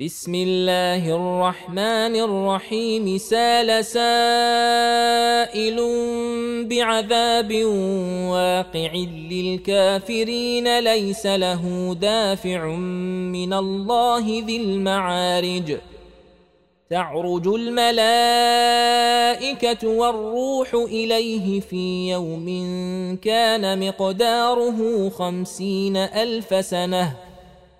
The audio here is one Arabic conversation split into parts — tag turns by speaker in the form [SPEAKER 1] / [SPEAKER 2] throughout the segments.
[SPEAKER 1] بسم الله الرحمن الرحيم. سال سائل بعذاب واقع للكافرين. ليس له دافع من الله ذي المعارج. تعرج الملائكة والروح إليه في يوم كان مقداره خمسين ألف سنة.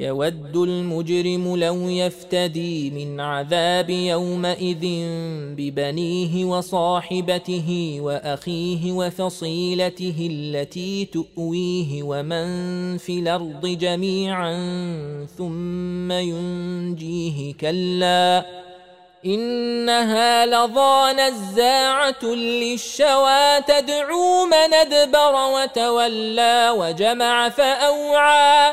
[SPEAKER 1] يود المجرم لو يفتدي من عذاب يومئذ ببنيه وصاحبته وأخيه وفصيلته التي تؤويه ومن في الأرض جميعا ثم ينجيه كلا إنها لظى نزاعه للشوى تدعو من أدبر وتولى وجمع فأوعى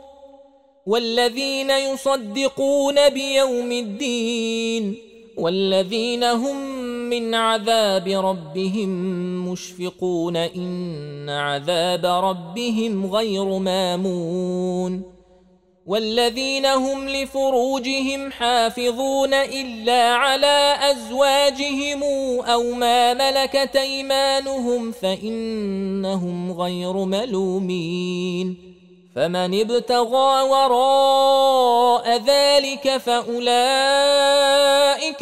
[SPEAKER 1] والذين يصدقون بيوم الدين والذين هم من عذاب ربهم مشفقون إن عذاب ربهم غير مامون والذين هم لفروجهم حافظون إلا على أزواجهم أو ما ملكت أيمانهم فإنهم غير ملومين فمن ابتغى وراء ذلك فأولئك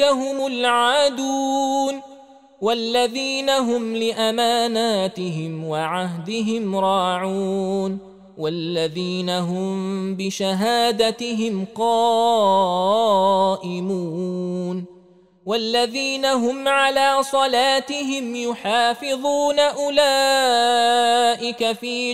[SPEAKER 1] هم العادون والذين هم لأماناتهم وعهدهم راعون والذين هم بشهادتهم قائمون والذين هم على صلاتهم يحافظون أولئك في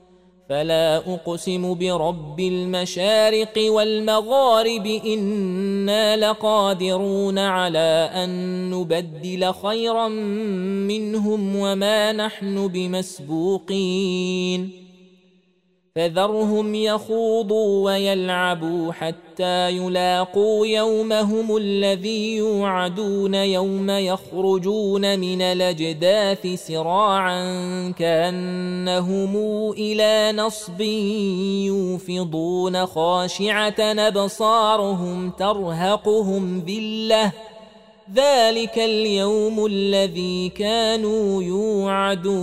[SPEAKER 1] فلا أقسم برب المشارق والمغارب إنا لقادرون على أن نبدل خيرا منهم وما نحن بمسبوقين. فذرهم يخوضوا ويلعبوا حتى يلاقوا يومهم الذي يوعدون يوم يخرجون من الأجداث سراعا كأنهم إلى نصب يوفضون خاشعة أبصارهم ترهقهم ذلة. ذلك اليوم الذي كانوا يوعدون.